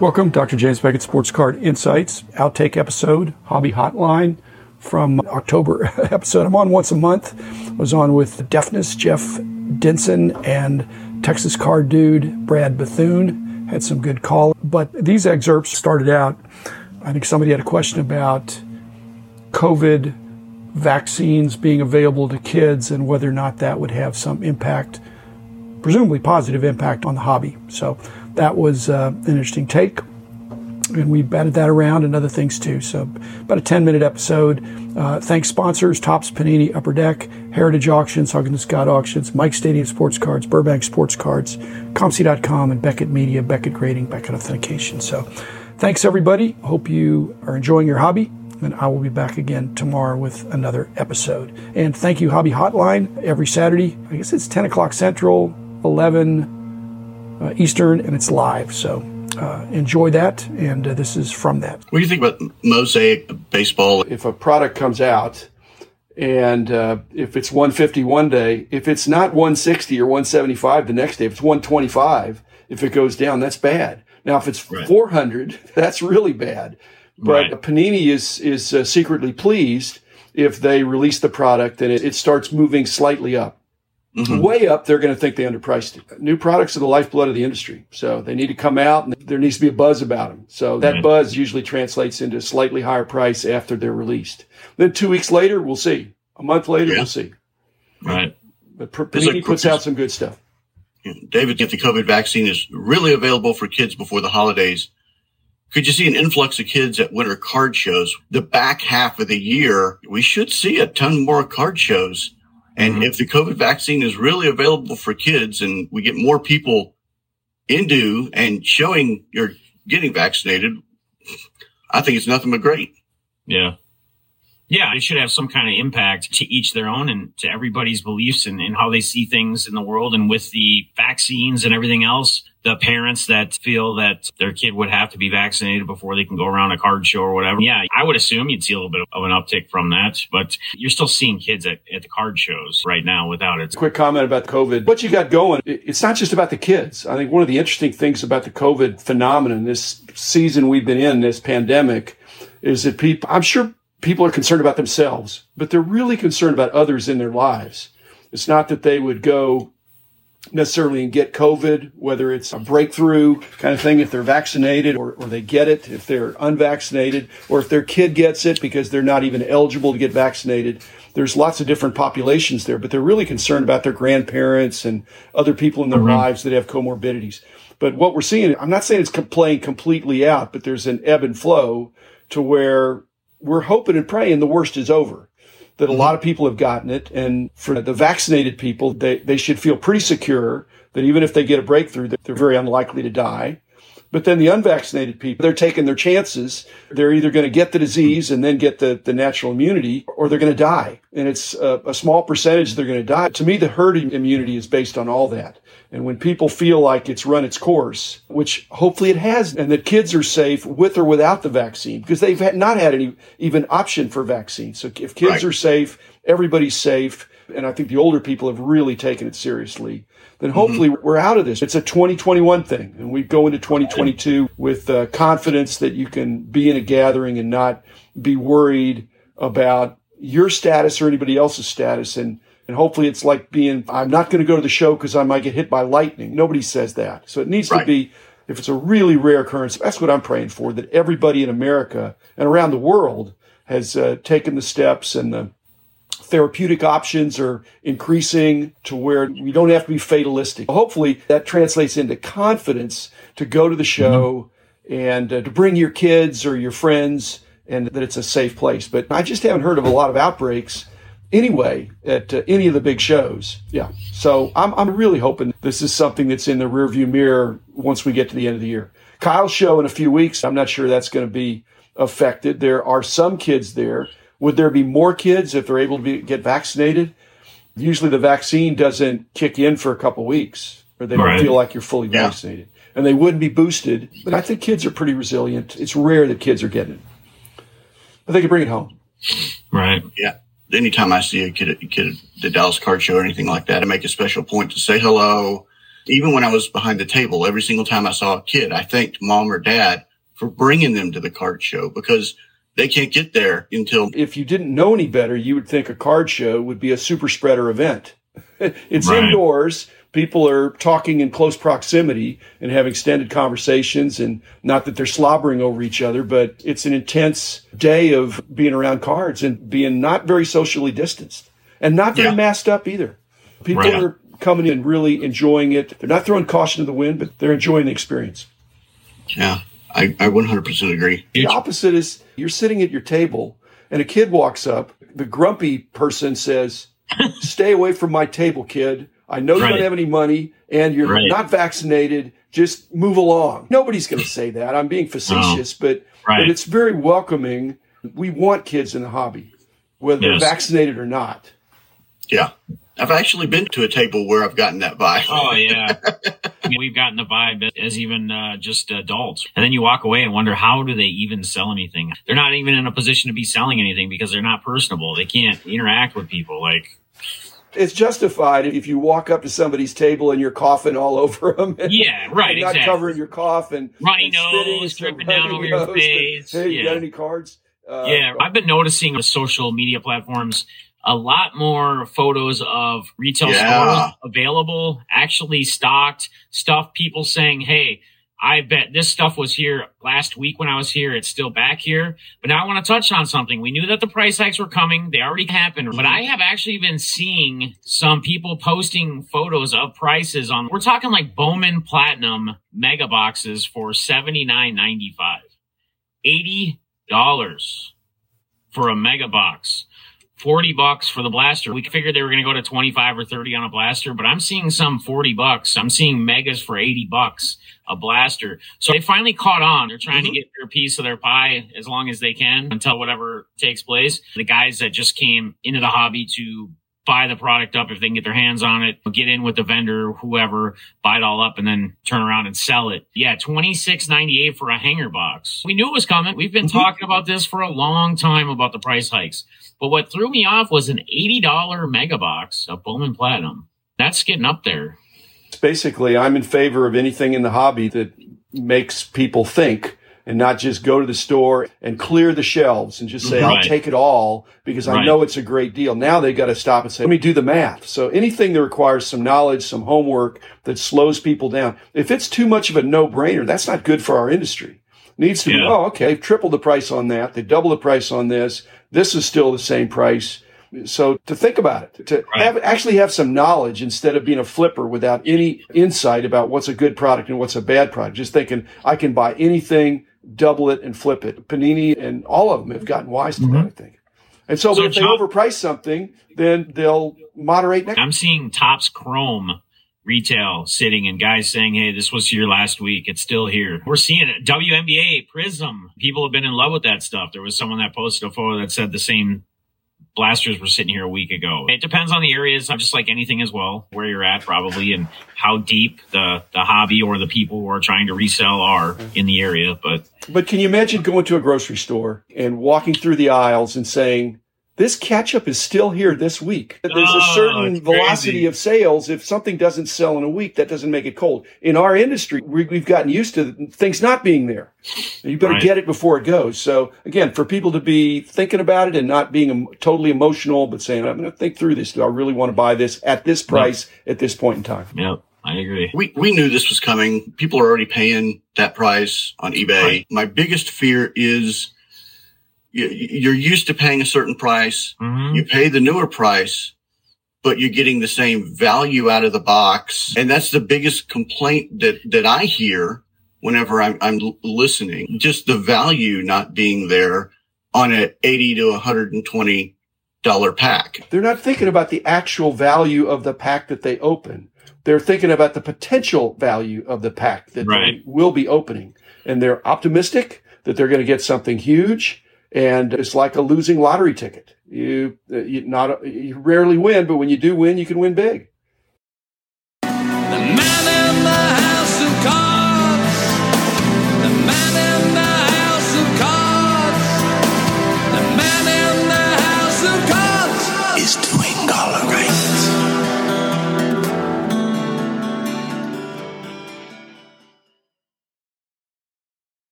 Welcome, Dr. James Beckett, Sports Card Insights, outtake episode, Hobby Hotline from October episode. I'm on once a month. I was on with Deafness, Jeff Denson, and Texas Card Dude, Brad Bethune. Had some good call. But these excerpts started out, I think somebody had a question about COVID vaccines being available to kids and whether or not that would have some impact, presumably positive impact on the hobby. So that was uh, an interesting take. And we batted that around and other things too. So, about a 10 minute episode. Uh, thanks, sponsors Topps Panini Upper Deck, Heritage Auctions, Huggins Scott Auctions, Mike Stadium Sports Cards, Burbank Sports Cards, COMC.com, and Beckett Media, Beckett Grading, Beckett Authentication. So, thanks everybody. Hope you are enjoying your hobby and I will be back again tomorrow with another episode. And thank you, Hobby Hotline, every Saturday. I guess it's 10 o'clock Central, 11 uh, Eastern, and it's live. So uh, enjoy that. And uh, this is from that. What do you think about mosaic baseball? If a product comes out and uh, if it's 150 one day, if it's not 160 or 175 the next day, if it's 125, if it goes down, that's bad. Now, if it's right. 400, that's really bad. But right. Panini is is uh, secretly pleased if they release the product and it, it starts moving slightly up. Mm-hmm. Way up, they're going to think they underpriced it. New products are the lifeblood of the industry. So they need to come out and there needs to be a buzz about them. So that right. buzz usually translates into a slightly higher price after they're released. Then two weeks later, we'll see. A month later, yeah. we'll see. Right. But Panini puts out some good stuff. David, if the COVID vaccine is really available for kids before the holidays, could you see an influx of kids at winter card shows? The back half of the year, we should see a ton more card shows and mm-hmm. if the COVID vaccine is really available for kids and we get more people into and showing you're getting vaccinated, I think it's nothing but great. Yeah. Yeah, it should have some kind of impact to each their own and to everybody's beliefs and, and how they see things in the world. And with the vaccines and everything else, the parents that feel that their kid would have to be vaccinated before they can go around a card show or whatever. Yeah, I would assume you'd see a little bit of an uptick from that, but you're still seeing kids at, at the card shows right now without it. Quick comment about COVID. What you got going, it's not just about the kids. I think one of the interesting things about the COVID phenomenon, this season we've been in, this pandemic, is that people, I'm sure people are concerned about themselves, but they're really concerned about others in their lives. It's not that they would go necessarily and get COVID, whether it's a breakthrough kind of thing if they're vaccinated or, or they get it if they're unvaccinated, or if their kid gets it because they're not even eligible to get vaccinated. There's lots of different populations there, but they're really concerned about their grandparents and other people in their mm-hmm. lives that have comorbidities. But what we're seeing, I'm not saying it's playing completely out, but there's an ebb and flow to where we're hoping and praying the worst is over that a mm-hmm. lot of people have gotten it. And for the vaccinated people, they, they should feel pretty secure that even if they get a breakthrough, they're very unlikely to die. But then the unvaccinated people, they're taking their chances. They're either going to get the disease and then get the, the natural immunity or they're going to die. And it's a, a small percentage they're going to die. To me, the herd immunity is based on all that. And when people feel like it's run its course, which hopefully it has, and that kids are safe with or without the vaccine, because they've not had any even option for vaccine. So if kids right. are safe, everybody's safe. And I think the older people have really taken it seriously. Then hopefully mm-hmm. we're out of this. It's a 2021 thing, and we go into 2022 with uh, confidence that you can be in a gathering and not be worried about your status or anybody else's status and and hopefully it's like being, I'm not going to go to the show because I might get hit by lightning. Nobody says that. So it needs right. to be, if it's a really rare occurrence, that's what I'm praying for, that everybody in America and around the world has uh, taken the steps and the therapeutic options are increasing to where we don't have to be fatalistic. Hopefully that translates into confidence to go to the show mm-hmm. and uh, to bring your kids or your friends and that it's a safe place. But I just haven't heard of a lot of outbreaks anyway at uh, any of the big shows. Yeah. So I'm, I'm really hoping this is something that's in the rearview mirror once we get to the end of the year. Kyle's show in a few weeks, I'm not sure that's going to be affected. There are some kids there. Would there be more kids if they're able to be, get vaccinated? Usually the vaccine doesn't kick in for a couple weeks or they right. don't feel like you're fully yeah. vaccinated and they wouldn't be boosted. But I think kids are pretty resilient. It's rare that kids are getting it, but they can bring it home. Right. Yeah anytime I see a kid, a kid at the Dallas Card Show or anything like that, I make a special point to say hello, Even when I was behind the table, every single time I saw a kid, I thanked mom or dad for bringing them to the card show because they can't get there until. If you didn't know any better, you would think a card show would be a super spreader event. it's right. indoors. People are talking in close proximity and having extended conversations and not that they're slobbering over each other, but it's an intense day of being around cards and being not very socially distanced and not very yeah. masked up either. People right. are coming in really enjoying it. They're not throwing caution to the wind, but they're enjoying the experience. Yeah, I, I 100% agree. The opposite is you're sitting at your table and a kid walks up. The grumpy person says, Stay away from my table, kid. I know right. you don't have any money and you're right. not vaccinated. Just move along. Nobody's going to say that. I'm being facetious, no. but, right. but it's very welcoming. We want kids in the hobby, whether yes. they're vaccinated or not. Yeah. I've actually been to a table where I've gotten that vibe. Oh yeah, I mean, we've gotten the vibe as even uh, just adults, and then you walk away and wonder how do they even sell anything? They're not even in a position to be selling anything because they're not personable. They can't interact with people like. It's justified if you walk up to somebody's table and you're coughing all over them. And, yeah, right. not exactly. covering your cough and runny and nose, dripping down over your face. And, hey, yeah. you got any cards? Uh, yeah, I've been noticing the social media platforms a lot more photos of retail yeah. stores available, actually stocked, stuff people saying, Hey, I bet this stuff was here last week when I was here. It's still back here. But now I want to touch on something. We knew that the price hikes were coming. They already happened, but mm-hmm. I have actually been seeing some people posting photos of prices on, we're talking like Bowman Platinum mega boxes for seventy nine ninety five, eighty dollars for a mega box. 40 bucks for the blaster. We figured they were going to go to 25 or 30 on a blaster, but I'm seeing some 40 bucks. I'm seeing megas for 80 bucks a blaster. So they finally caught on. They're trying mm-hmm. to get their piece of their pie as long as they can until whatever takes place. The guys that just came into the hobby to buy the product up if they can get their hands on it, get in with the vendor, whoever, buy it all up and then turn around and sell it. Yeah, twenty six ninety eight for a hanger box. We knew it was coming. We've been mm-hmm. talking about this for a long time about the price hikes. But what threw me off was an $80 mega box of Bowman Platinum. That's getting up there. Basically, I'm in favor of anything in the hobby that makes people think and not just go to the store and clear the shelves and just say, mm-hmm. right. I'll take it all because I know it's a great deal. Now they've got to stop and say, let me do the math. So anything that requires some knowledge, some homework that slows people down. If it's too much of a no brainer, that's not good for our industry. It needs to yeah. be, oh, okay, triple the price on that. They double the price on this. This is still the same price. So to think about it, to right. have, actually have some knowledge instead of being a flipper without any insight about what's a good product and what's a bad product. Just thinking I can buy anything, double it and flip it. Panini and all of them have gotten wise to mm-hmm. that, I think. And so, so if they overprice something, then they'll moderate. Next- I'm seeing Topps Chrome retail sitting and guys saying, Hey, this was here last week. It's still here. We're seeing it. WNBA, Prizm. People have been in love with that stuff. There was someone that posted a photo that said the same blasters were sitting here a week ago. It depends on the areas, just like anything as well, where you're at probably and how deep the, the hobby or the people who are trying to resell are in the area. But But can you imagine going to a grocery store and walking through the aisles and saying, this ketchup is still here this week. There's oh, a certain velocity of sales. If something doesn't sell in a week, that doesn't make it cold. In our industry, we, have gotten used to things not being there. You better right. get it before it goes. So again, for people to be thinking about it and not being totally emotional, but saying, I'm going to think through this. Do I really want to buy this at this price yep. at this point in time? Yep. I agree. We we knew this was coming. People are already paying that price on eBay. Right. My biggest fear is you're used to paying a certain price. Mm-hmm. You pay the newer price, but you're getting the same value out of the box. And that's the biggest complaint that, that I hear whenever I'm, I'm listening. Just the value not being there on an 80 to 120 dollar pack. They're not thinking about the actual value of the pack that they open. They're thinking about the potential value of the pack that right. they will be opening. And they're optimistic that they're going to get something huge and it's like a losing lottery ticket. You, you not you rarely win, but when you do win, you can win big.